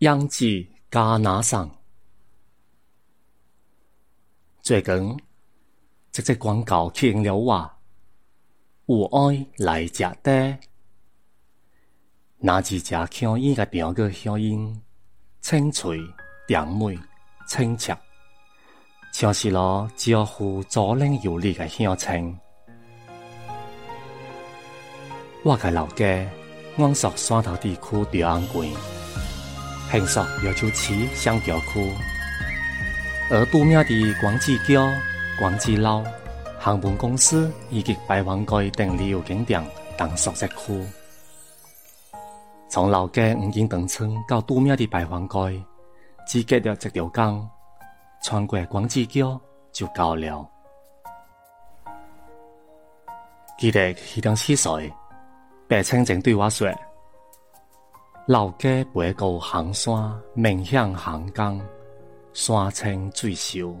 养子加拿上，最近这只广告吸引了我，有爱来食的，那几只口音个两个香烟，清脆、甜美、清澈，像是咯招呼左邻右里个乡亲。我嘅老家安属山头地区调安县。平属要求市香桥区，而对面的广济桥、广济路、航门公司以及白湾街等旅游景点等所在区。从老街五金等村到对面的白湾街，只隔了一条江，穿过广济桥就到了。记得迄当时岁，白清正对我说。老家背过行山，面向行江，山清水秀。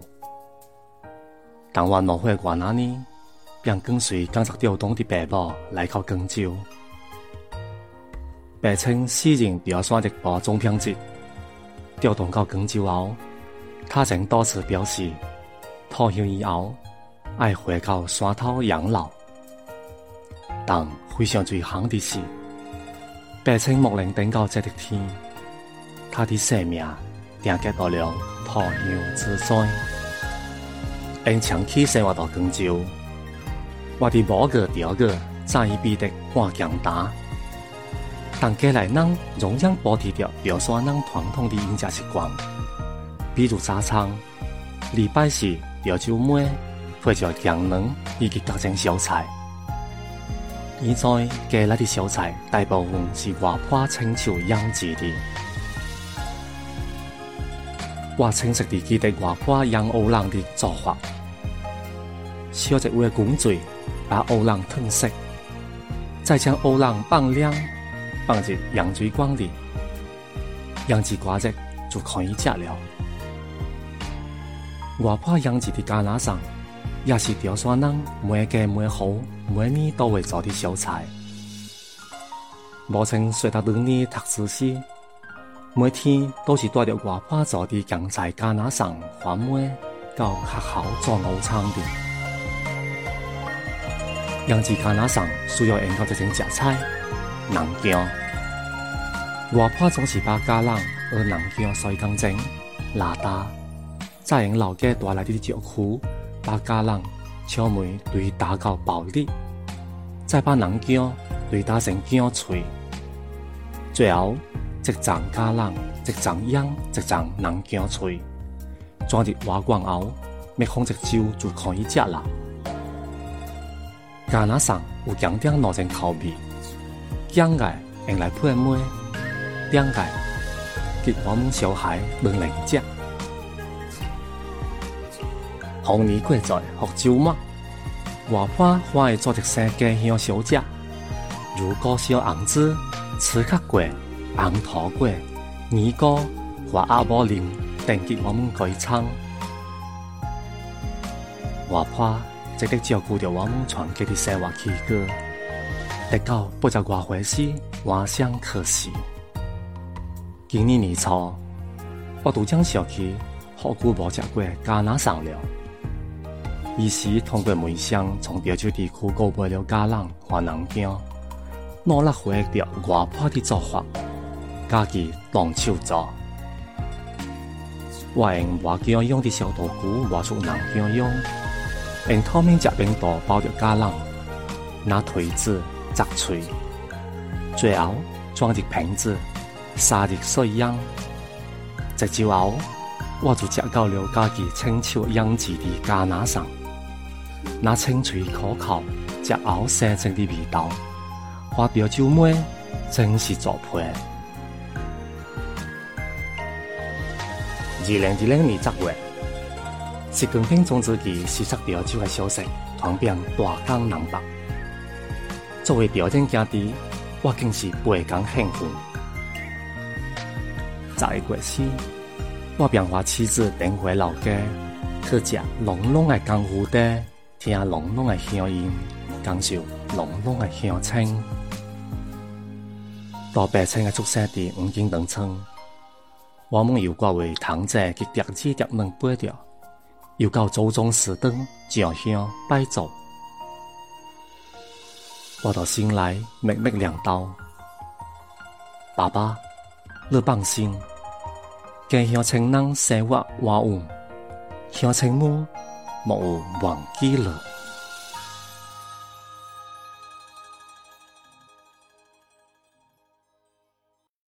当我落花过那年，便跟随刚才调动的爸母来到广州。白称私人调山的播总编辑，调动到广州后，他曾多次表示，退休以后爱回到山头养老。但非常最行的是。白青木林顶到这的天，他的生命定格到了退休之灾。因长期生活到广州，我的某个第二个在意必得半强大。但过来人仍然保持着表山人传统的饮食习惯，比如早餐、礼拜四、要周末会做姜卵以及各种小菜。现在家里的小菜大部分是外婆亲手养殖的。我清晰地记得外婆养乌狼的做法：烧一碗滚水，把乌狼烫熟，再将乌狼放凉，放进羊水缸里，养殖挂日就可以吃了。外婆养殖的橄榄上。也是潮汕人每家每户每年都会做的小菜。母亲随他两年读书时，每天都是带着外婆做的酱菜加拿上番梅到学校做午餐的。养殖加拿上需要用到这种食材，南姜。外婆总是把家人和南姜洗干净、拉大，再用老家带来的酒库。把橄榄、敲门对打到暴力，再把南姜对打成姜脆，最后一层橄榄、一层秧、一层南姜脆，装入瓦罐后，密封一周就可以食啦。橄榄上有强点两种口味，姜个用来配梅，两个给我们小孩们来食。红年过在福州嘛，外婆欢喜做一些家乡小食，如高烧红子、刺客粿、红桃粿、年糕或阿婆林等给我们改餐。外婆一直照顾着我们全家的生活起居，直到不知外回时，还乡可惜。今年年初，我都将小区好久无食过加拿上了。于是通过梅乡从潮州地区购买了家人和南姜，努力回忆着外婆的做法，家己动手做。我用外姜用的小豆腐挖出南姜用，用透明夹冰刀包着家人，拿锤子砸碎，最后装入瓶子，撒入水养。一周后，我就食到了家己亲手养殖的加拿上。那清脆可口、食后生成的味道，花雕酒妹真是作配。二零二零年十月，习近平总书记视察潮州的消息传遍大江南北。作为朝廷家弟，我更是倍感兴奋。十一月时，我便和妻子订回老家，去食浓浓的江湖的。听浓浓的乡音，感受浓浓的乡亲。到北村的宿舍地五金等村，我们又挂为堂姐及弟子弟们背着，又到祖宗祠堂上香拜祖。我到心内默默念叨：爸爸，你放心，家乡亲人生活 hòa อุ่，乡亲们莫忘记了。